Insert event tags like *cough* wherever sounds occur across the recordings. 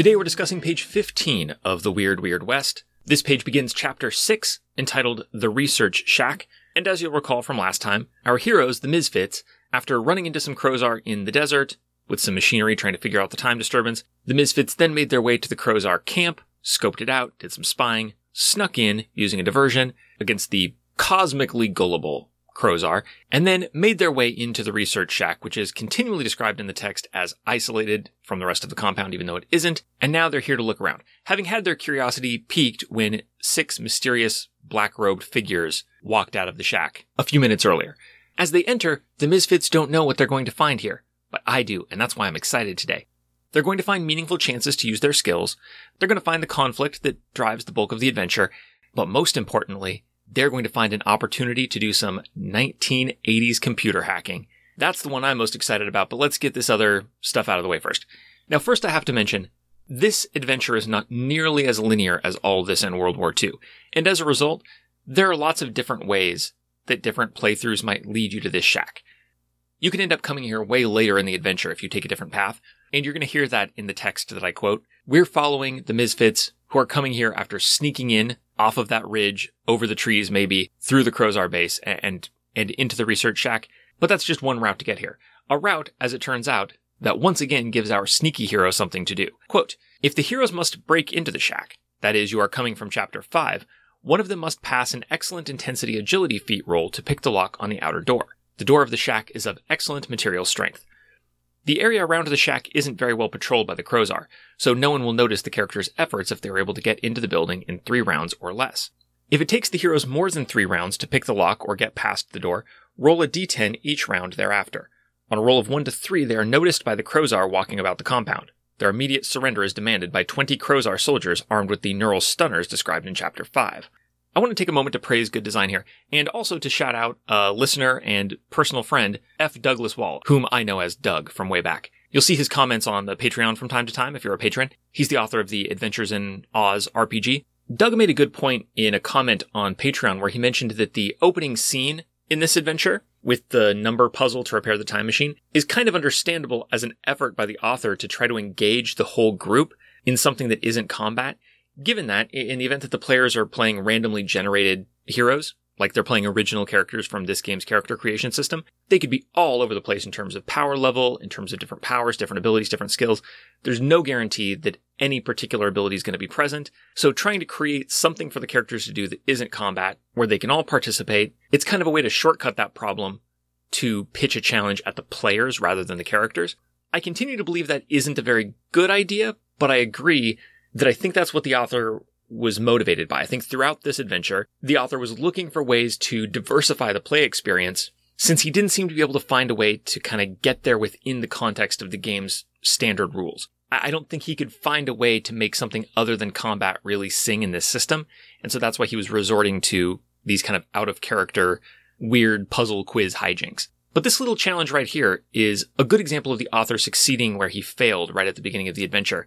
Today we're discussing page 15 of The Weird Weird West. This page begins chapter 6, entitled The Research Shack, and as you'll recall from last time, our heroes, the Misfits, after running into some Crozar in the desert, with some machinery trying to figure out the time disturbance, the Misfits then made their way to the Crozar camp, scoped it out, did some spying, snuck in using a diversion against the cosmically gullible Crozar, and then made their way into the research shack, which is continually described in the text as isolated from the rest of the compound, even though it isn't. And now they're here to look around, having had their curiosity piqued when six mysterious black robed figures walked out of the shack a few minutes earlier. As they enter, the Misfits don't know what they're going to find here, but I do, and that's why I'm excited today. They're going to find meaningful chances to use their skills. They're going to find the conflict that drives the bulk of the adventure. But most importantly, they're going to find an opportunity to do some 1980s computer hacking. That's the one I'm most excited about, but let's get this other stuff out of the way first. Now, first I have to mention, this adventure is not nearly as linear as All This and World War II. And as a result, there are lots of different ways that different playthroughs might lead you to this shack. You can end up coming here way later in the adventure if you take a different path, and you're going to hear that in the text that I quote. We're following the Misfits who are coming here after sneaking in off of that ridge, over the trees maybe, through the Crozar base and, and into the research shack. But that's just one route to get here. A route, as it turns out, that once again gives our sneaky hero something to do. Quote, if the heroes must break into the shack, that is, you are coming from chapter 5, one of them must pass an excellent intensity agility feat roll to pick the lock on the outer door. The door of the shack is of excellent material strength. The area around the shack isn't very well patrolled by the Crozar, so no one will notice the character's efforts if they are able to get into the building in three rounds or less. If it takes the heroes more than three rounds to pick the lock or get past the door, roll a d10 each round thereafter. On a roll of 1 to 3, they are noticed by the Crozar walking about the compound. Their immediate surrender is demanded by 20 Crozar soldiers armed with the neural stunners described in Chapter 5. I want to take a moment to praise good design here, and also to shout out a listener and personal friend, F. Douglas Wall, whom I know as Doug from way back. You'll see his comments on the Patreon from time to time if you're a patron. He's the author of the Adventures in Oz RPG. Doug made a good point in a comment on Patreon where he mentioned that the opening scene in this adventure with the number puzzle to repair the time machine is kind of understandable as an effort by the author to try to engage the whole group in something that isn't combat Given that, in the event that the players are playing randomly generated heroes, like they're playing original characters from this game's character creation system, they could be all over the place in terms of power level, in terms of different powers, different abilities, different skills. There's no guarantee that any particular ability is going to be present. So trying to create something for the characters to do that isn't combat, where they can all participate, it's kind of a way to shortcut that problem to pitch a challenge at the players rather than the characters. I continue to believe that isn't a very good idea, but I agree that I think that's what the author was motivated by. I think throughout this adventure, the author was looking for ways to diversify the play experience since he didn't seem to be able to find a way to kind of get there within the context of the game's standard rules. I don't think he could find a way to make something other than combat really sing in this system. And so that's why he was resorting to these kind of out of character, weird puzzle quiz hijinks. But this little challenge right here is a good example of the author succeeding where he failed right at the beginning of the adventure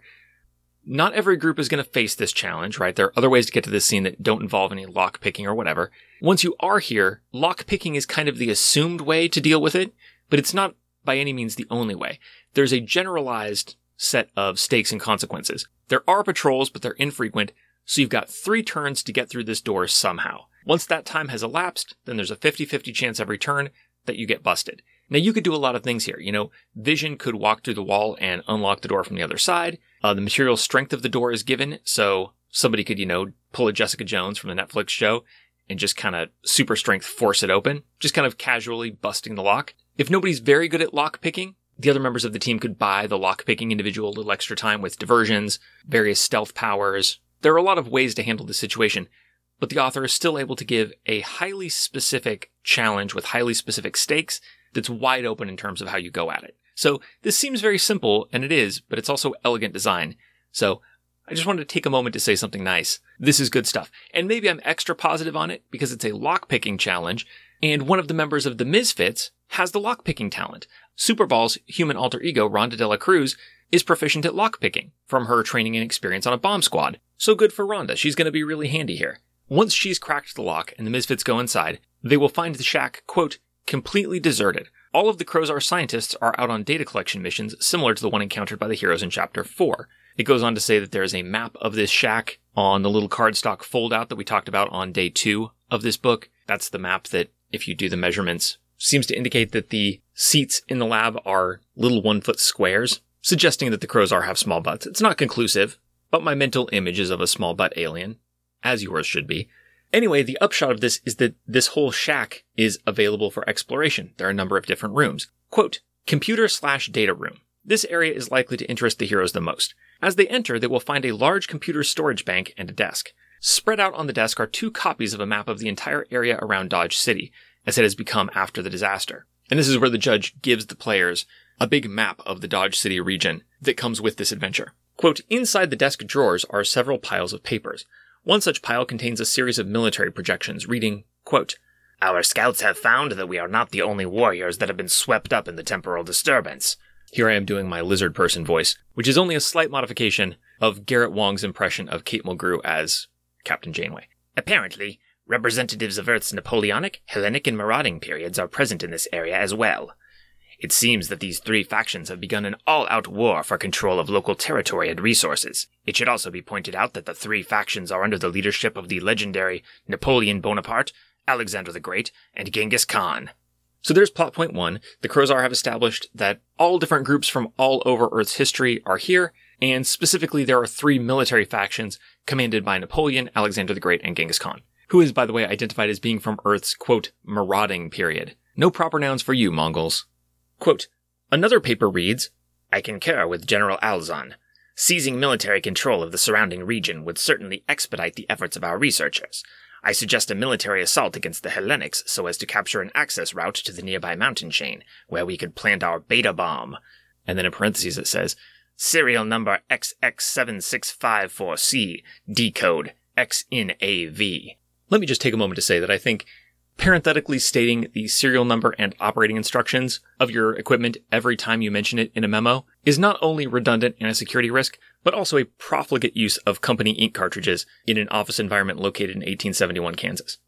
not every group is going to face this challenge, right? There are other ways to get to this scene that don't involve any lock picking or whatever. Once you are here, lock picking is kind of the assumed way to deal with it, but it's not by any means the only way. There's a generalized set of stakes and consequences. There are patrols, but they're infrequent, so you've got three turns to get through this door somehow. Once that time has elapsed, then there's a 50-50 chance every turn that you get busted. Now you could do a lot of things here. You know, Vision could walk through the wall and unlock the door from the other side. Uh, the material strength of the door is given, so somebody could, you know, pull a Jessica Jones from the Netflix show and just kind of super strength force it open, just kind of casually busting the lock. If nobody's very good at lock picking, the other members of the team could buy the lock picking individual a little extra time with diversions, various stealth powers. There are a lot of ways to handle the situation, but the author is still able to give a highly specific challenge with highly specific stakes that's wide open in terms of how you go at it. So this seems very simple, and it is, but it's also elegant design. So I just wanted to take a moment to say something nice. This is good stuff. And maybe I'm extra positive on it because it's a lockpicking challenge, and one of the members of the Misfits has the lockpicking talent. Superball's human alter ego, Rhonda de la Cruz, is proficient at lockpicking from her training and experience on a bomb squad. So good for Rhonda. She's going to be really handy here. Once she's cracked the lock and the Misfits go inside, they will find the shack, quote, completely deserted. All of the Crozar scientists are out on data collection missions similar to the one encountered by the heroes in Chapter 4. It goes on to say that there is a map of this shack on the little cardstock foldout that we talked about on day two of this book. That's the map that, if you do the measurements, seems to indicate that the seats in the lab are little one foot squares, suggesting that the Crozar have small butts. It's not conclusive, but my mental image is of a small butt alien, as yours should be. Anyway, the upshot of this is that this whole shack is available for exploration. There are a number of different rooms. Quote, computer slash data room. This area is likely to interest the heroes the most. As they enter, they will find a large computer storage bank and a desk. Spread out on the desk are two copies of a map of the entire area around Dodge City, as it has become after the disaster. And this is where the judge gives the players a big map of the Dodge City region that comes with this adventure. Quote, inside the desk drawers are several piles of papers. One such pile contains a series of military projections reading, quote, Our scouts have found that we are not the only warriors that have been swept up in the temporal disturbance. Here I am doing my lizard person voice, which is only a slight modification of Garrett Wang's impression of Kate Mulgrew as Captain Janeway. Apparently, representatives of Earth's Napoleonic, Hellenic, and marauding periods are present in this area as well. It seems that these three factions have begun an all-out war for control of local territory and resources. It should also be pointed out that the three factions are under the leadership of the legendary Napoleon Bonaparte, Alexander the Great, and Genghis Khan. So there's plot point one. The Crozar have established that all different groups from all over Earth's history are here, and specifically there are three military factions commanded by Napoleon, Alexander the Great, and Genghis Khan, who is, by the way, identified as being from Earth's, quote, marauding period. No proper nouns for you, Mongols. Quote, Another paper reads, I concur with General Alzon. Seizing military control of the surrounding region would certainly expedite the efforts of our researchers. I suggest a military assault against the Hellenics so as to capture an access route to the nearby mountain chain, where we could plant our beta bomb. And then in parentheses it says, serial number XX7654C, decode XNAV. Let me just take a moment to say that I think parenthetically stating the serial number and operating instructions of your equipment every time you mention it in a memo is not only redundant and a security risk, but also a profligate use of company ink cartridges in an office environment located in 1871 Kansas.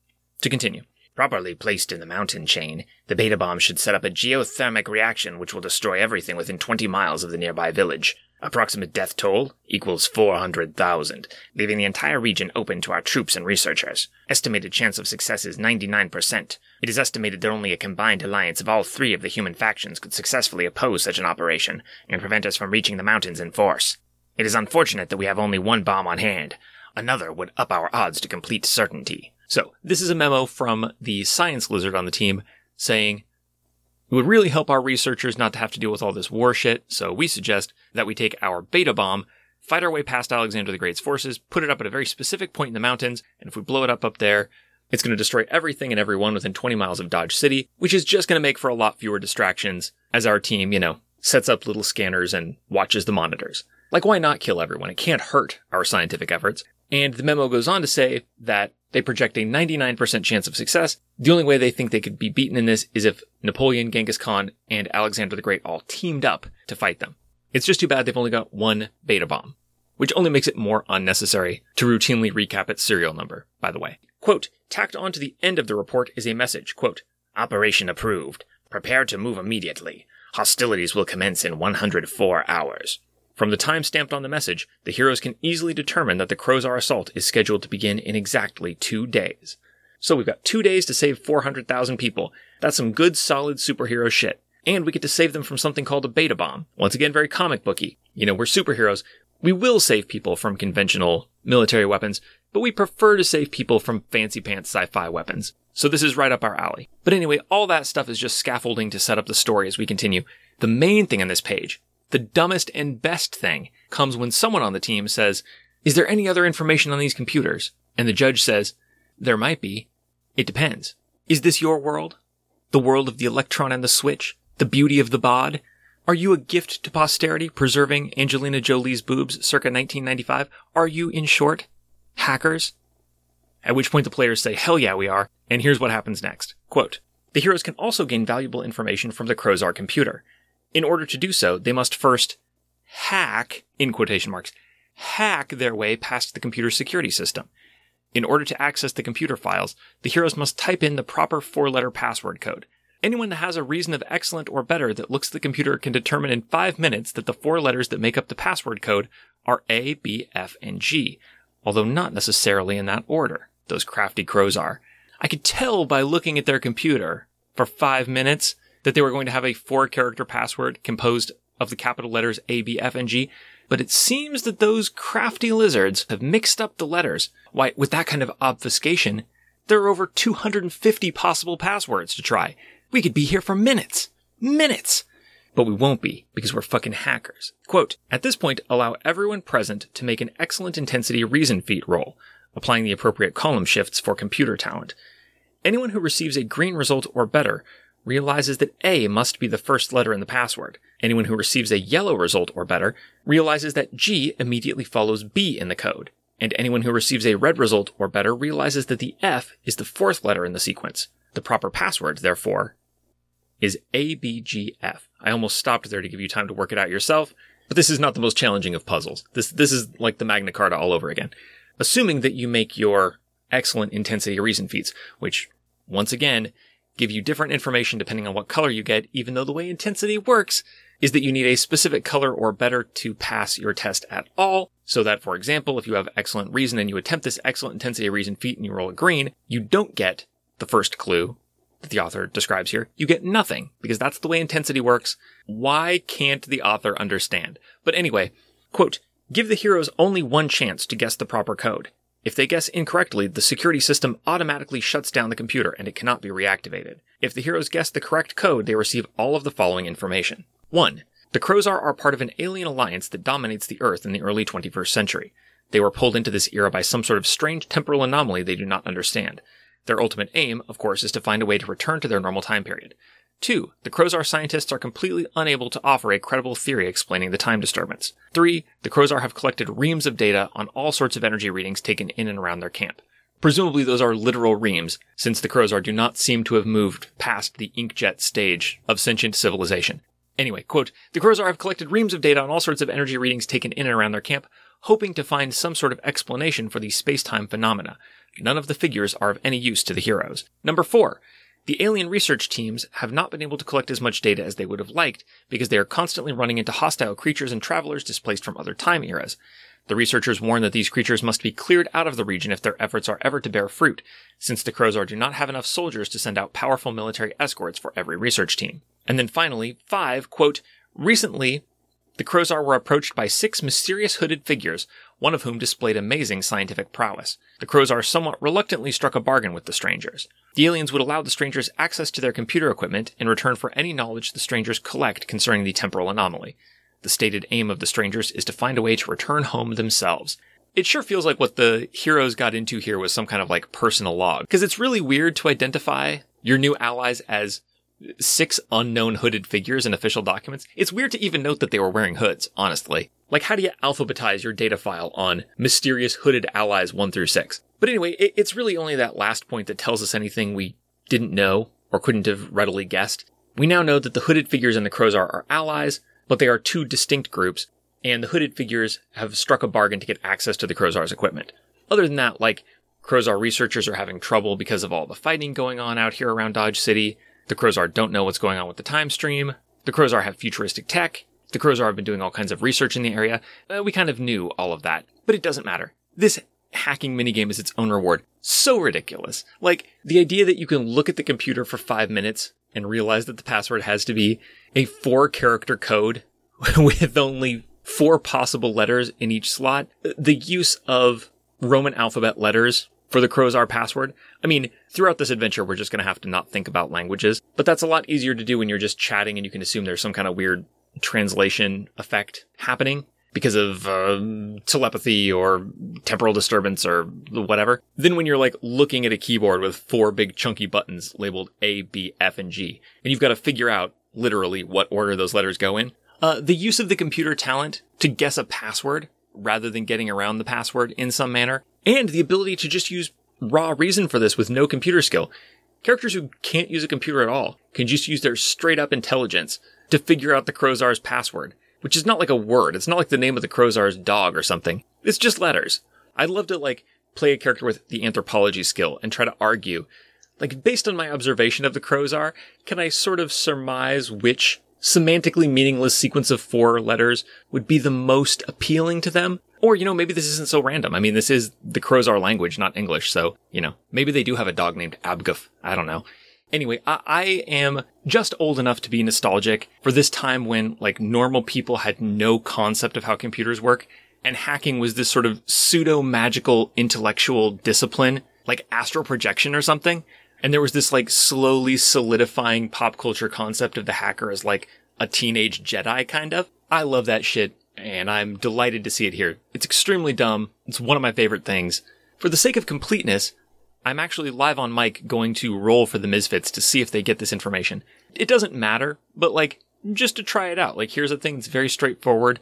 To continue. Properly placed in the mountain chain, the beta bomb should set up a geothermic reaction which will destroy everything within 20 miles of the nearby village. Approximate death toll equals 400,000, leaving the entire region open to our troops and researchers. Estimated chance of success is 99%. It is estimated that only a combined alliance of all three of the human factions could successfully oppose such an operation and prevent us from reaching the mountains in force. It is unfortunate that we have only one bomb on hand. Another would up our odds to complete certainty. So, this is a memo from the science lizard on the team saying, it would really help our researchers not to have to deal with all this war shit, so we suggest that we take our beta bomb, fight our way past Alexander the Great's forces, put it up at a very specific point in the mountains, and if we blow it up up there, it's going to destroy everything and everyone within 20 miles of Dodge City, which is just going to make for a lot fewer distractions as our team, you know, sets up little scanners and watches the monitors. Like, why not kill everyone? It can't hurt our scientific efforts. And the memo goes on to say that they project a 99% chance of success. The only way they think they could be beaten in this is if Napoleon, Genghis Khan, and Alexander the Great all teamed up to fight them. It's just too bad they've only got one beta bomb, which only makes it more unnecessary to routinely recap its serial number, by the way. Quote, tacked on to the end of the report is a message, quote, Operation approved. Prepare to move immediately. Hostilities will commence in 104 hours. From the time stamped on the message, the heroes can easily determine that the Crozar assault is scheduled to begin in exactly two days. So we've got two days to save 400,000 people. That's some good, solid superhero shit. And we get to save them from something called a beta bomb. Once again, very comic booky. You know, we're superheroes. We will save people from conventional military weapons, but we prefer to save people from fancy pants sci-fi weapons. So this is right up our alley. But anyway, all that stuff is just scaffolding to set up the story as we continue. The main thing on this page the dumbest and best thing comes when someone on the team says, Is there any other information on these computers? And the judge says, There might be. It depends. Is this your world? The world of the electron and the switch? The beauty of the bod? Are you a gift to posterity, preserving Angelina Jolie's boobs circa 1995? Are you, in short, hackers? At which point the players say, hell yeah, we are. And here's what happens next. Quote, the heroes can also gain valuable information from the Crozar computer. In order to do so, they must first hack, in quotation marks, hack their way past the computer's security system. In order to access the computer files, the heroes must type in the proper four letter password code. Anyone that has a reason of excellent or better that looks at the computer can determine in five minutes that the four letters that make up the password code are A, B, F, and G, although not necessarily in that order. Those crafty Crozar. I could tell by looking at their computer for five minutes that they were going to have a four character password composed of the capital letters A, B, F, and G, but it seems that those crafty lizards have mixed up the letters. Why, with that kind of obfuscation, there are over 250 possible passwords to try. We could be here for minutes. Minutes! But we won't be, because we're fucking hackers. Quote, at this point, allow everyone present to make an excellent intensity reason feat roll, applying the appropriate column shifts for computer talent. Anyone who receives a green result or better realizes that A must be the first letter in the password. Anyone who receives a yellow result or better realizes that G immediately follows B in the code. And anyone who receives a red result or better realizes that the F is the fourth letter in the sequence. The proper password, therefore, is ABGF. I almost stopped there to give you time to work it out yourself, but this is not the most challenging of puzzles. This, this is like the Magna Carta all over again. Assuming that you make your excellent intensity reason feats, which, once again, give you different information depending on what color you get, even though the way intensity works is that you need a specific color or better to pass your test at all. So that, for example, if you have excellent reason and you attempt this excellent intensity reason feat and you roll a green, you don't get the first clue that the author describes here. You get nothing because that's the way intensity works. Why can't the author understand? But anyway, quote, give the heroes only one chance to guess the proper code. If they guess incorrectly, the security system automatically shuts down the computer and it cannot be reactivated. If the heroes guess the correct code, they receive all of the following information. 1. The Crozar are part of an alien alliance that dominates the Earth in the early 21st century. They were pulled into this era by some sort of strange temporal anomaly they do not understand. Their ultimate aim, of course, is to find a way to return to their normal time period. 2. The Crozar scientists are completely unable to offer a credible theory explaining the time disturbance. 3. The Crozar have collected reams of data on all sorts of energy readings taken in and around their camp. Presumably those are literal reams, since the Crozar do not seem to have moved past the inkjet stage of sentient civilization. Anyway, quote, the Crozar have collected reams of data on all sorts of energy readings taken in and around their camp, hoping to find some sort of explanation for these space-time phenomena. None of the figures are of any use to the heroes. Number four, the alien research teams have not been able to collect as much data as they would have liked because they are constantly running into hostile creatures and travelers displaced from other time eras. The researchers warn that these creatures must be cleared out of the region if their efforts are ever to bear fruit, since the Crozar do not have enough soldiers to send out powerful military escorts for every research team. And then finally, five, quote, recently, the Crozar were approached by six mysterious hooded figures, one of whom displayed amazing scientific prowess. The Crozar somewhat reluctantly struck a bargain with the strangers. The aliens would allow the strangers access to their computer equipment in return for any knowledge the strangers collect concerning the temporal anomaly. The stated aim of the strangers is to find a way to return home themselves. It sure feels like what the heroes got into here was some kind of like personal log. Because it's really weird to identify your new allies as six unknown hooded figures in official documents. It's weird to even note that they were wearing hoods, honestly. Like, how do you alphabetize your data file on mysterious hooded allies 1 through 6? But anyway, it's really only that last point that tells us anything we didn't know or couldn't have readily guessed. We now know that the hooded figures and the Crozar are allies, but they are two distinct groups, and the hooded figures have struck a bargain to get access to the Crozar's equipment. Other than that, like, Crozar researchers are having trouble because of all the fighting going on out here around Dodge City. The Crozar don't know what's going on with the time stream. The Crozar have futuristic tech. The Crozar have been doing all kinds of research in the area. Uh, we kind of knew all of that, but it doesn't matter. This hacking minigame is its own reward. So ridiculous. Like, the idea that you can look at the computer for five minutes and realize that the password has to be a four character code *laughs* with only four possible letters in each slot. The use of Roman alphabet letters for the Crozar password. I mean, throughout this adventure, we're just going to have to not think about languages, but that's a lot easier to do when you're just chatting and you can assume there's some kind of weird translation effect happening because of uh, telepathy or temporal disturbance or whatever. Then when you're like looking at a keyboard with four big chunky buttons labeled A, B, F, and G, and you've got to figure out literally what order those letters go in. Uh, the use of the computer talent to guess a password rather than getting around the password in some manner, and the ability to just use raw reason for this with no computer skill. Characters who can't use a computer at all can just use their straight up intelligence to figure out the Crozar's password, which is not like a word. It's not like the name of the Crozar's dog or something. It's just letters. I'd love to like play a character with the anthropology skill and try to argue like, based on my observation of the Crozar, can I sort of surmise which semantically meaningless sequence of four letters would be the most appealing to them? Or, you know, maybe this isn't so random. I mean, this is the Crozar language, not English. So, you know, maybe they do have a dog named Abguf. I don't know. Anyway, I, I, am just old enough to be nostalgic for this time when, like, normal people had no concept of how computers work, and hacking was this sort of pseudo magical intellectual discipline, like astral projection or something. And there was this like slowly solidifying pop culture concept of the hacker as like a teenage Jedi kind of. I love that shit and I'm delighted to see it here. It's extremely dumb. It's one of my favorite things. For the sake of completeness, I'm actually live on mic going to roll for the Misfits to see if they get this information. It doesn't matter, but like, just to try it out. Like, here's a thing that's very straightforward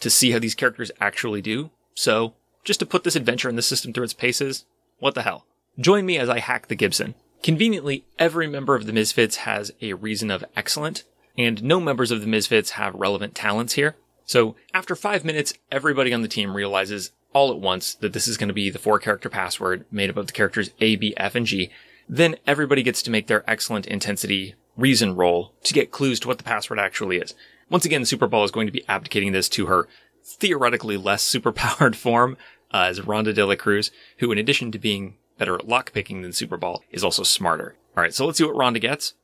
to see how these characters actually do. So, just to put this adventure in the system through its paces, what the hell? Join me as I hack the Gibson. Conveniently, every member of the Misfits has a reason of excellent, and no members of the Misfits have relevant talents here. So after five minutes, everybody on the team realizes all at once that this is going to be the four character password made up of the characters A, B, F, and G. Then everybody gets to make their excellent intensity reason roll to get clues to what the password actually is. Once again, Superball is going to be abdicating this to her theoretically less superpowered *laughs* form uh, as Rhonda de la Cruz, who in addition to being better at lockpicking than Superball, is also smarter. All right, so let's see what Rhonda gets.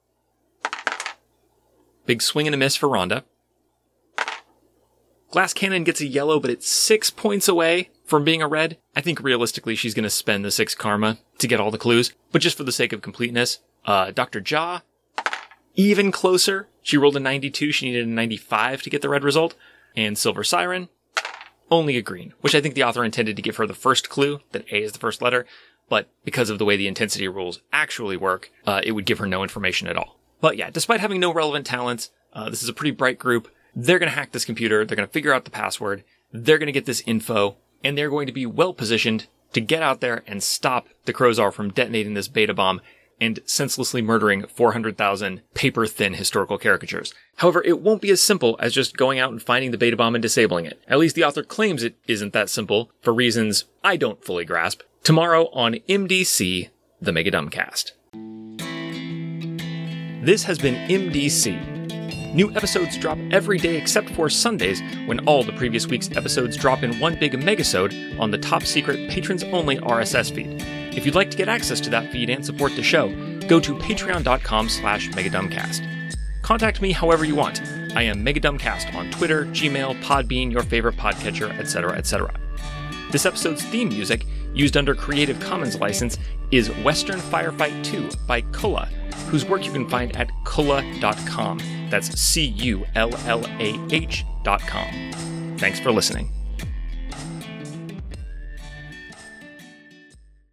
Big swing and a miss for Rhonda. Glass Cannon gets a yellow, but it's six points away from being a red. I think realistically she's going to spend the six karma to get all the clues, but just for the sake of completeness, uh, Dr. Jaw, even closer. She rolled a 92. She needed a 95 to get the red result. And Silver Siren, only a green, which I think the author intended to give her the first clue that A is the first letter, but because of the way the intensity rules actually work, uh, it would give her no information at all. But yeah, despite having no relevant talents, uh, this is a pretty bright group. They're going to hack this computer. They're going to figure out the password. They're going to get this info and they're going to be well positioned to get out there and stop the Crozar from detonating this beta bomb and senselessly murdering 400,000 paper thin historical caricatures. However, it won't be as simple as just going out and finding the beta bomb and disabling it. At least the author claims it isn't that simple for reasons I don't fully grasp tomorrow on MDC, the Mega Dumbcast. This has been MDC. New episodes drop every day except for Sundays, when all the previous week's episodes drop in one big megasode on the top secret patrons only RSS feed. If you'd like to get access to that feed and support the show, go to patreon.com slash megadumbcast. Contact me however you want. I am Megadumbcast on Twitter, Gmail, Podbean, your favorite podcatcher, etc., etc. This episode's theme music used under Creative Commons license is Western Firefight 2 by Cullah, whose work you can find at cullah.com. That's C U L L A H.com. Thanks for listening.